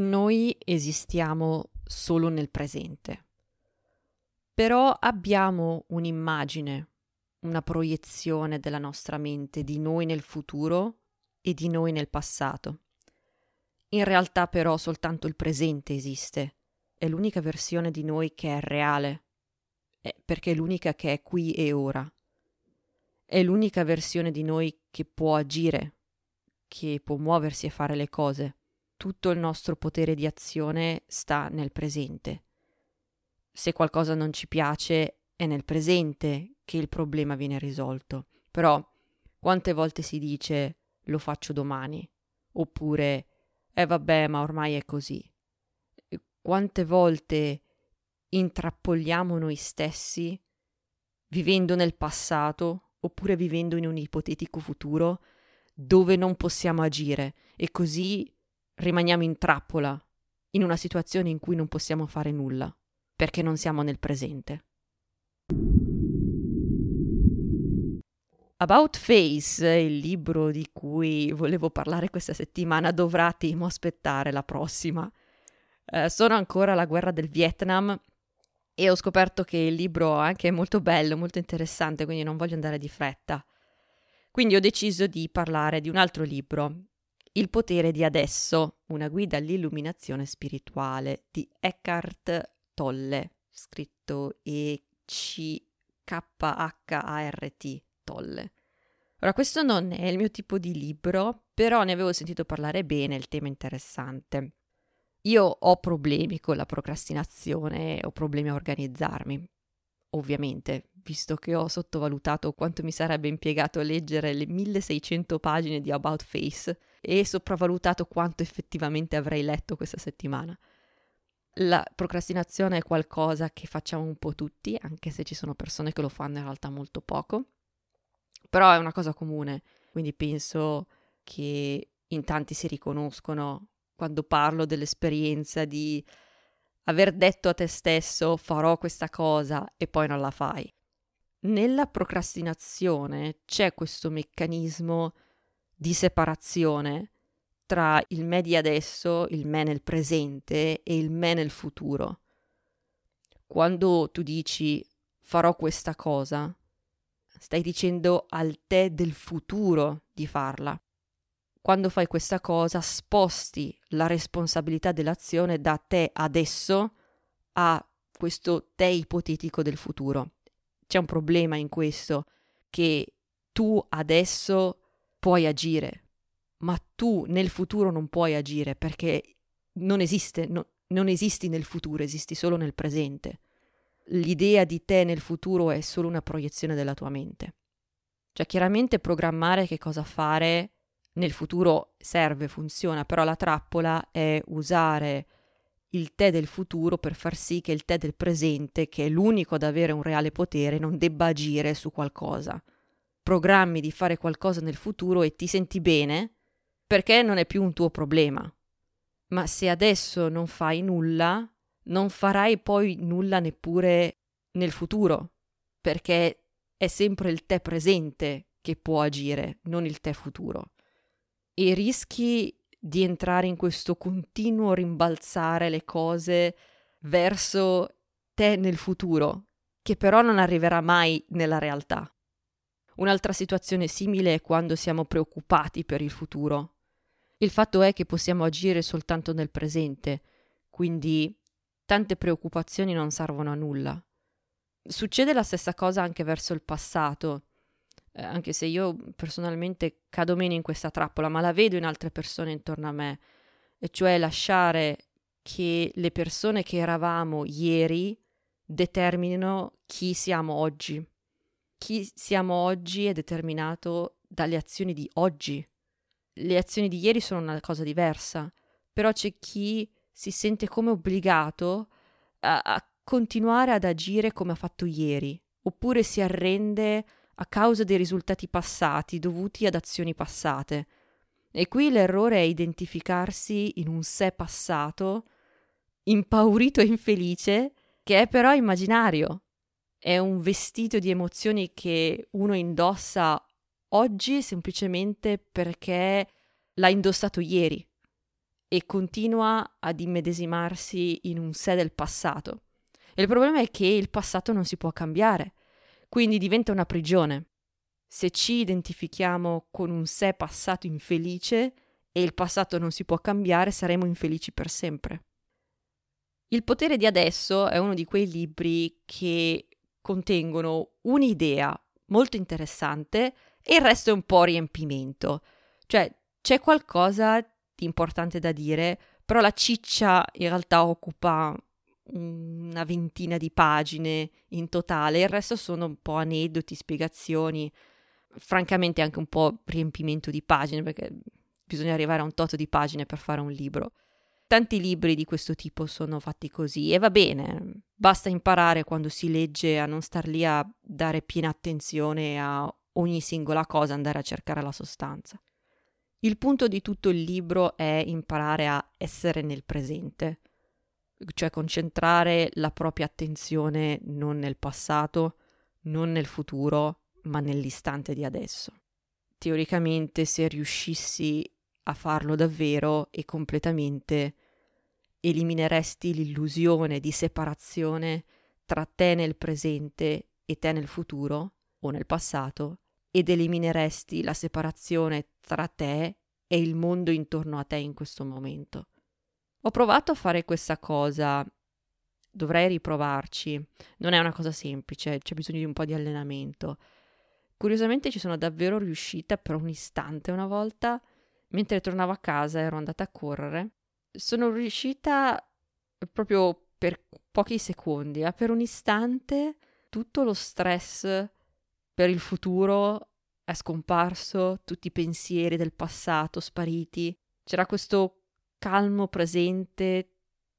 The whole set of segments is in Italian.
Noi esistiamo solo nel presente, però abbiamo un'immagine, una proiezione della nostra mente di noi nel futuro e di noi nel passato. In realtà però soltanto il presente esiste, è l'unica versione di noi che è reale, è perché è l'unica che è qui e ora. È l'unica versione di noi che può agire, che può muoversi e fare le cose tutto il nostro potere di azione sta nel presente. Se qualcosa non ci piace, è nel presente che il problema viene risolto. Però quante volte si dice lo faccio domani? Oppure eh vabbè, ma ormai è così. Quante volte intrappoliamo noi stessi vivendo nel passato oppure vivendo in un ipotetico futuro dove non possiamo agire e così rimaniamo in trappola, in una situazione in cui non possiamo fare nulla, perché non siamo nel presente. About Face, il libro di cui volevo parlare questa settimana, dovrà temo aspettare la prossima. Eh, sono ancora alla guerra del Vietnam e ho scoperto che il libro è anche molto bello, molto interessante, quindi non voglio andare di fretta. Quindi ho deciso di parlare di un altro libro, il potere di adesso, una guida all'illuminazione spirituale di Eckhart Tolle, scritto E-C-K-H-A-R-T, Tolle. Ora, questo non è il mio tipo di libro, però ne avevo sentito parlare bene, il tema è interessante. Io ho problemi con la procrastinazione, ho problemi a organizzarmi, ovviamente, visto che ho sottovalutato quanto mi sarebbe impiegato a leggere le 1600 pagine di About Face e sopravvalutato quanto effettivamente avrei letto questa settimana. La procrastinazione è qualcosa che facciamo un po' tutti, anche se ci sono persone che lo fanno in realtà molto poco, però è una cosa comune, quindi penso che in tanti si riconoscono quando parlo dell'esperienza di aver detto a te stesso farò questa cosa e poi non la fai. Nella procrastinazione c'è questo meccanismo di separazione tra il me di adesso, il me nel presente e il me nel futuro. Quando tu dici farò questa cosa, stai dicendo al te del futuro di farla. Quando fai questa cosa sposti la responsabilità dell'azione da te adesso a questo te ipotetico del futuro. C'è un problema in questo che tu adesso puoi agire, ma tu nel futuro non puoi agire perché non esiste, no, non esisti nel futuro, esisti solo nel presente. L'idea di te nel futuro è solo una proiezione della tua mente. Cioè, chiaramente programmare che cosa fare nel futuro serve, funziona, però la trappola è usare il te del futuro per far sì che il te del presente, che è l'unico ad avere un reale potere, non debba agire su qualcosa programmi di fare qualcosa nel futuro e ti senti bene, perché non è più un tuo problema. Ma se adesso non fai nulla, non farai poi nulla neppure nel futuro, perché è sempre il te presente che può agire, non il te futuro. E rischi di entrare in questo continuo rimbalzare le cose verso te nel futuro, che però non arriverà mai nella realtà. Un'altra situazione simile è quando siamo preoccupati per il futuro. Il fatto è che possiamo agire soltanto nel presente, quindi tante preoccupazioni non servono a nulla. Succede la stessa cosa anche verso il passato, eh, anche se io personalmente cado meno in questa trappola, ma la vedo in altre persone intorno a me, e cioè lasciare che le persone che eravamo ieri determinino chi siamo oggi chi siamo oggi è determinato dalle azioni di oggi. Le azioni di ieri sono una cosa diversa, però c'è chi si sente come obbligato a, a continuare ad agire come ha fatto ieri, oppure si arrende a causa dei risultati passati dovuti ad azioni passate. E qui l'errore è identificarsi in un sé passato, impaurito e infelice, che è però immaginario, è un vestito di emozioni che uno indossa oggi semplicemente perché l'ha indossato ieri e continua ad immedesimarsi in un sé del passato. E il problema è che il passato non si può cambiare, quindi diventa una prigione. Se ci identifichiamo con un sé passato infelice e il passato non si può cambiare, saremo infelici per sempre. Il potere di adesso è uno di quei libri che contengono un'idea molto interessante e il resto è un po' riempimento. Cioè c'è qualcosa di importante da dire, però la ciccia in realtà occupa una ventina di pagine in totale, il resto sono un po' aneddoti, spiegazioni, francamente anche un po' riempimento di pagine perché bisogna arrivare a un tot di pagine per fare un libro. Tanti libri di questo tipo sono fatti così e va bene, basta imparare quando si legge a non star lì a dare piena attenzione a ogni singola cosa, andare a cercare la sostanza. Il punto di tutto il libro è imparare a essere nel presente, cioè concentrare la propria attenzione non nel passato, non nel futuro, ma nell'istante di adesso. Teoricamente, se riuscissi a farlo davvero e completamente, elimineresti l'illusione di separazione tra te nel presente e te nel futuro o nel passato ed elimineresti la separazione tra te e il mondo intorno a te in questo momento. Ho provato a fare questa cosa, dovrei riprovarci, non è una cosa semplice, c'è bisogno di un po' di allenamento. Curiosamente ci sono davvero riuscita per un istante una volta. Mentre tornavo a casa, ero andata a correre, sono riuscita proprio per pochi secondi, eh, per un istante tutto lo stress per il futuro è scomparso, tutti i pensieri del passato spariti, c'era questo calmo presente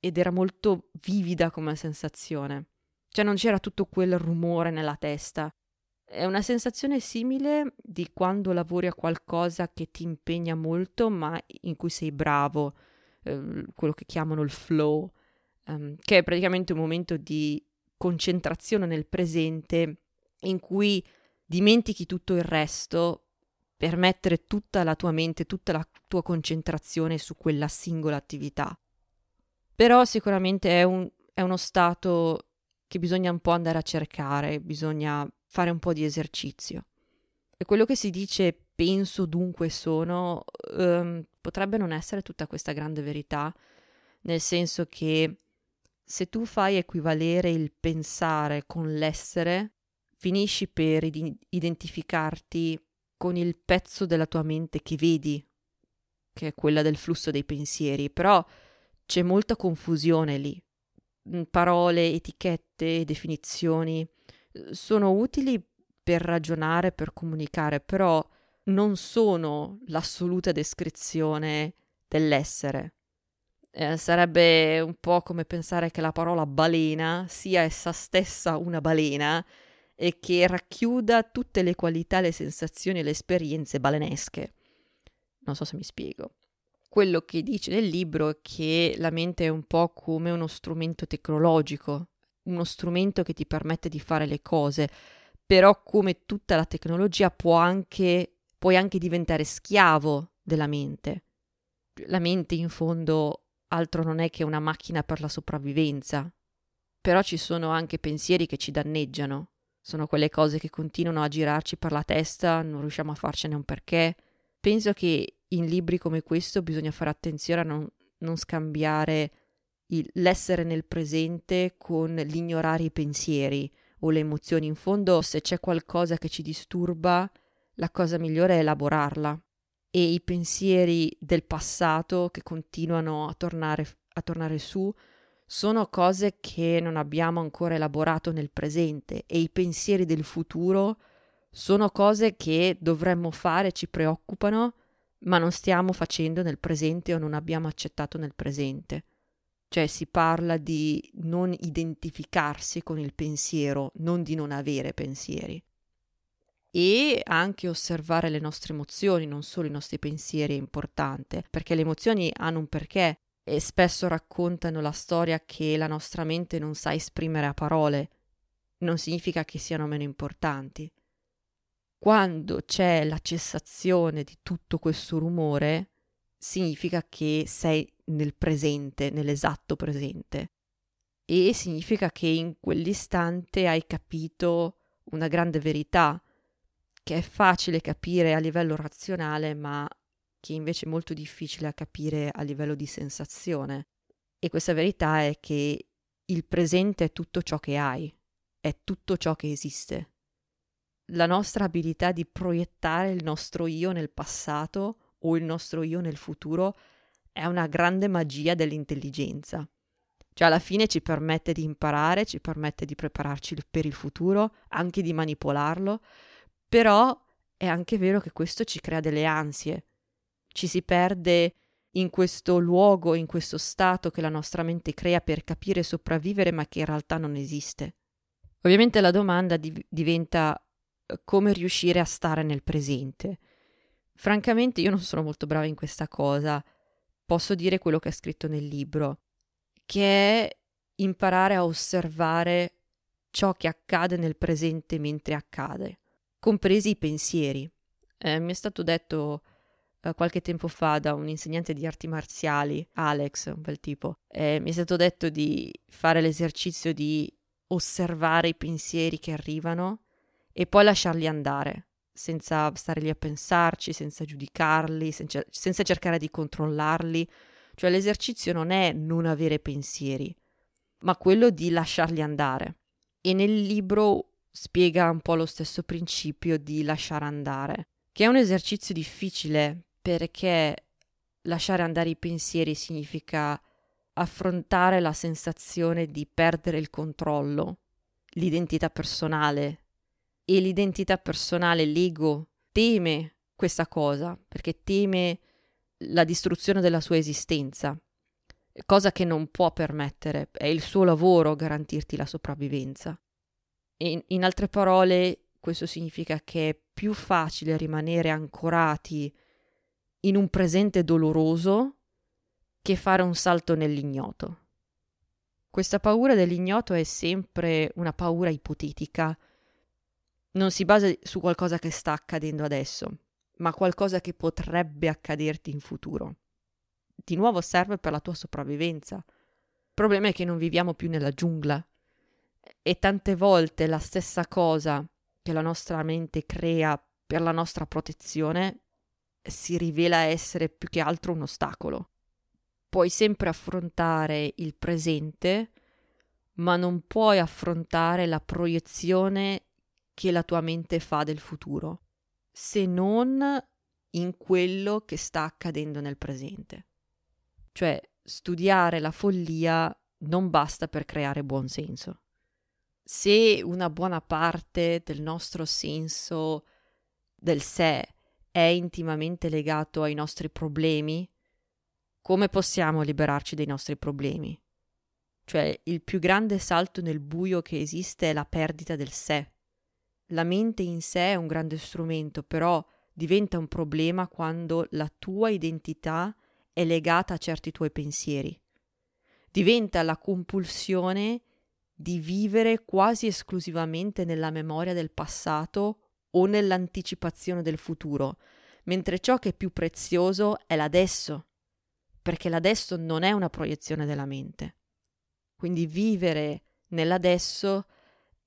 ed era molto vivida come sensazione. Cioè non c'era tutto quel rumore nella testa, è una sensazione simile di quando lavori a qualcosa che ti impegna molto, ma in cui sei bravo, eh, quello che chiamano il flow, um, che è praticamente un momento di concentrazione nel presente in cui dimentichi tutto il resto per mettere tutta la tua mente, tutta la tua concentrazione su quella singola attività. Però sicuramente è, un, è uno stato che bisogna un po' andare a cercare, bisogna fare un po' di esercizio. E quello che si dice penso dunque sono um, potrebbe non essere tutta questa grande verità, nel senso che se tu fai equivalere il pensare con l'essere, finisci per id- identificarti con il pezzo della tua mente che vedi, che è quella del flusso dei pensieri, però c'è molta confusione lì. Parole, etichette, definizioni sono utili per ragionare, per comunicare, però non sono l'assoluta descrizione dell'essere. Eh, sarebbe un po' come pensare che la parola balena sia essa stessa una balena e che racchiuda tutte le qualità, le sensazioni e le esperienze balenesche. Non so se mi spiego. Quello che dice nel libro è che la mente è un po' come uno strumento tecnologico, uno strumento che ti permette di fare le cose, però come tutta la tecnologia può anche, puoi anche diventare schiavo della mente. La mente in fondo altro non è che una macchina per la sopravvivenza, però ci sono anche pensieri che ci danneggiano, sono quelle cose che continuano a girarci per la testa, non riusciamo a farcene un perché. Penso che in libri come questo bisogna fare attenzione a non, non scambiare il, l'essere nel presente con l'ignorare i pensieri o le emozioni. In fondo, se c'è qualcosa che ci disturba, la cosa migliore è elaborarla. E i pensieri del passato che continuano a tornare, a tornare su sono cose che non abbiamo ancora elaborato nel presente e i pensieri del futuro sono cose che dovremmo fare, ci preoccupano, ma non stiamo facendo nel presente o non abbiamo accettato nel presente cioè si parla di non identificarsi con il pensiero, non di non avere pensieri. E anche osservare le nostre emozioni, non solo i nostri pensieri, è importante, perché le emozioni hanno un perché e spesso raccontano la storia che la nostra mente non sa esprimere a parole. Non significa che siano meno importanti. Quando c'è la cessazione di tutto questo rumore, significa che sei nel presente, nell'esatto presente. E significa che in quell'istante hai capito una grande verità, che è facile capire a livello razionale, ma che invece è molto difficile a capire a livello di sensazione. E questa verità è che il presente è tutto ciò che hai, è tutto ciò che esiste. La nostra abilità di proiettare il nostro io nel passato o il nostro io nel futuro è una grande magia dell'intelligenza. Cioè alla fine ci permette di imparare, ci permette di prepararci per il futuro, anche di manipolarlo, però è anche vero che questo ci crea delle ansie. Ci si perde in questo luogo, in questo stato che la nostra mente crea per capire e sopravvivere, ma che in realtà non esiste. Ovviamente la domanda div- diventa come riuscire a stare nel presente. Francamente io non sono molto brava in questa cosa, posso dire quello che è scritto nel libro, che è imparare a osservare ciò che accade nel presente mentre accade, compresi i pensieri. Eh, mi è stato detto eh, qualche tempo fa da un insegnante di arti marziali, Alex, un bel tipo, eh, mi è stato detto di fare l'esercizio di osservare i pensieri che arrivano e poi lasciarli andare, senza stare lì a pensarci, senza giudicarli, senza, senza cercare di controllarli. Cioè l'esercizio non è non avere pensieri, ma quello di lasciarli andare. E nel libro spiega un po' lo stesso principio di lasciare andare, che è un esercizio difficile perché lasciare andare i pensieri significa affrontare la sensazione di perdere il controllo, l'identità personale. E l'identità personale, l'ego, teme questa cosa, perché teme la distruzione della sua esistenza, cosa che non può permettere, è il suo lavoro garantirti la sopravvivenza. E in altre parole, questo significa che è più facile rimanere ancorati in un presente doloroso che fare un salto nell'ignoto. Questa paura dell'ignoto è sempre una paura ipotetica. Non si basa su qualcosa che sta accadendo adesso, ma qualcosa che potrebbe accaderti in futuro. Di nuovo serve per la tua sopravvivenza. Il problema è che non viviamo più nella giungla e tante volte la stessa cosa che la nostra mente crea per la nostra protezione si rivela essere più che altro un ostacolo. Puoi sempre affrontare il presente, ma non puoi affrontare la proiezione che la tua mente fa del futuro, se non in quello che sta accadendo nel presente. Cioè, studiare la follia non basta per creare buon senso. Se una buona parte del nostro senso del sé è intimamente legato ai nostri problemi, come possiamo liberarci dei nostri problemi? Cioè, il più grande salto nel buio che esiste è la perdita del sé. La mente in sé è un grande strumento, però diventa un problema quando la tua identità è legata a certi tuoi pensieri. Diventa la compulsione di vivere quasi esclusivamente nella memoria del passato o nell'anticipazione del futuro, mentre ciò che è più prezioso è l'adesso, perché l'adesso non è una proiezione della mente. Quindi vivere nell'adesso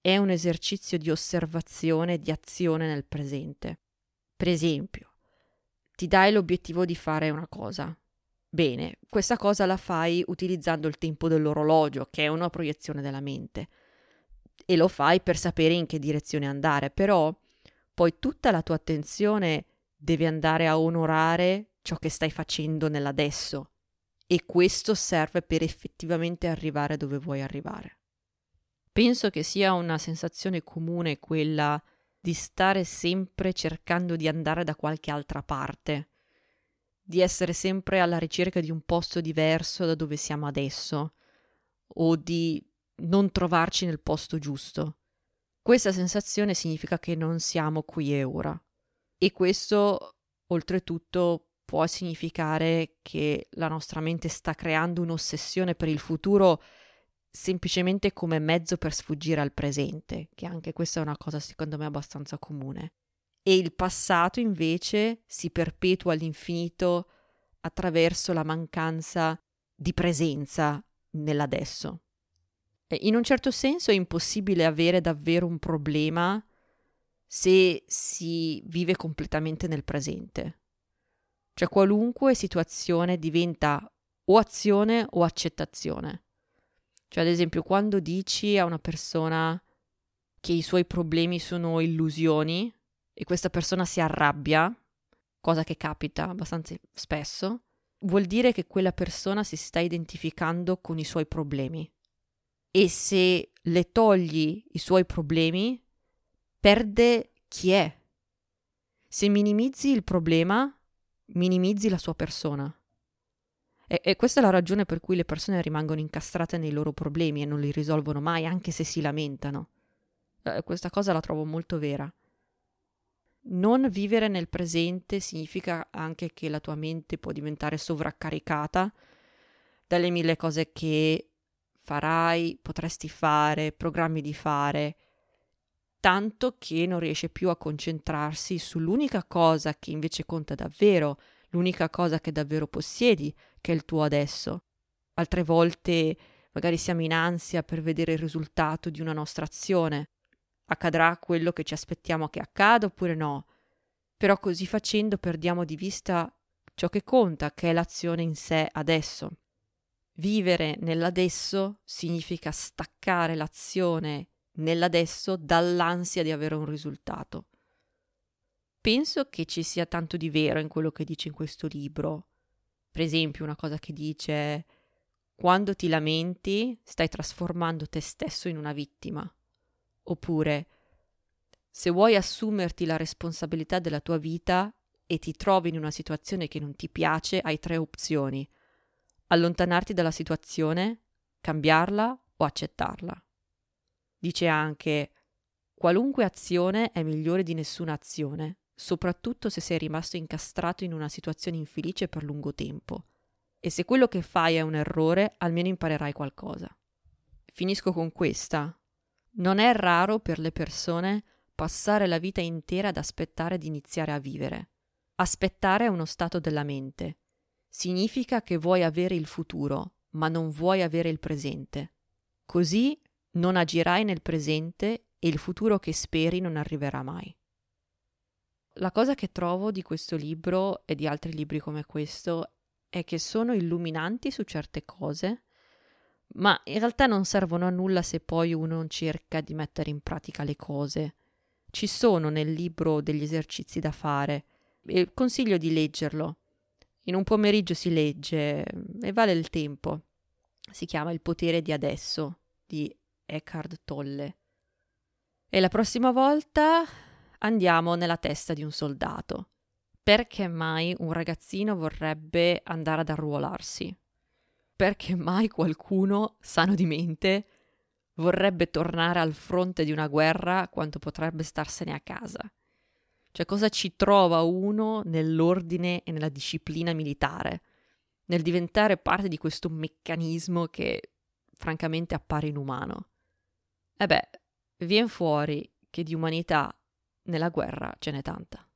è un esercizio di osservazione e di azione nel presente. Per esempio, ti dai l'obiettivo di fare una cosa. Bene, questa cosa la fai utilizzando il tempo dell'orologio, che è una proiezione della mente, e lo fai per sapere in che direzione andare, però poi tutta la tua attenzione deve andare a onorare ciò che stai facendo nell'adesso e questo serve per effettivamente arrivare dove vuoi arrivare. Penso che sia una sensazione comune quella di stare sempre cercando di andare da qualche altra parte, di essere sempre alla ricerca di un posto diverso da dove siamo adesso, o di non trovarci nel posto giusto. Questa sensazione significa che non siamo qui e ora. E questo, oltretutto, può significare che la nostra mente sta creando un'ossessione per il futuro semplicemente come mezzo per sfuggire al presente, che anche questa è una cosa secondo me abbastanza comune. E il passato invece si perpetua all'infinito attraverso la mancanza di presenza nell'adesso. In un certo senso è impossibile avere davvero un problema se si vive completamente nel presente. Cioè qualunque situazione diventa o azione o accettazione. Cioè ad esempio quando dici a una persona che i suoi problemi sono illusioni e questa persona si arrabbia, cosa che capita abbastanza spesso, vuol dire che quella persona si sta identificando con i suoi problemi. E se le togli i suoi problemi, perde chi è. Se minimizzi il problema, minimizzi la sua persona. E, e, questa è la ragione per cui le persone rimangono incastrate nei loro problemi e non li risolvono mai, anche se si lamentano. Eh, questa cosa la trovo molto vera. Non vivere nel presente significa anche che la tua mente può diventare sovraccaricata dalle mille cose che farai, potresti fare, programmi di fare, tanto che non riesce più a concentrarsi sull'unica cosa che invece conta davvero, l'unica cosa che davvero possiedi, che è il tuo adesso. Altre volte magari siamo in ansia per vedere il risultato di una nostra azione. Accadrà quello che ci aspettiamo che accada oppure no. Però così facendo perdiamo di vista ciò che conta, che è l'azione in sé adesso. Vivere nell'adesso significa staccare l'azione nell'adesso dall'ansia di avere un risultato. Penso che ci sia tanto di vero in quello che dice in questo libro. Per esempio, una cosa che dice quando ti lamenti stai trasformando te stesso in una vittima. Oppure se vuoi assumerti la responsabilità della tua vita e ti trovi in una situazione che non ti piace, hai tre opzioni. Allontanarti dalla situazione, cambiarla o accettarla. Dice anche qualunque azione è migliore di nessuna azione, soprattutto se sei rimasto incastrato in una situazione infelice per lungo tempo. E se quello che fai è un errore, almeno imparerai qualcosa. Finisco con questa. Non è raro per le persone passare la vita intera ad aspettare di iniziare a vivere. Aspettare è uno stato della mente. Significa che vuoi avere il futuro, ma non vuoi avere il presente. Così non agirai nel presente e il futuro che speri non arriverà mai. La cosa che trovo di questo libro e di altri libri come questo è che sono illuminanti su certe cose, ma in realtà non servono a nulla se poi uno cerca di mettere in pratica le cose. Ci sono nel libro degli esercizi da fare e consiglio di leggerlo. In un pomeriggio si legge e vale il tempo. Si chiama Il potere di adesso di Eckhard Tolle. E la prossima volta andiamo nella testa di un soldato. Perché mai un ragazzino vorrebbe andare ad arruolarsi? Perché mai qualcuno, sano di mente, vorrebbe tornare al fronte di una guerra quanto potrebbe starsene a casa? Cioè cosa ci trova uno nell'ordine e nella disciplina militare? Nel diventare parte di questo meccanismo che francamente appare inumano. E beh, vien fuori che di umanità nella guerra ce n'è tanta.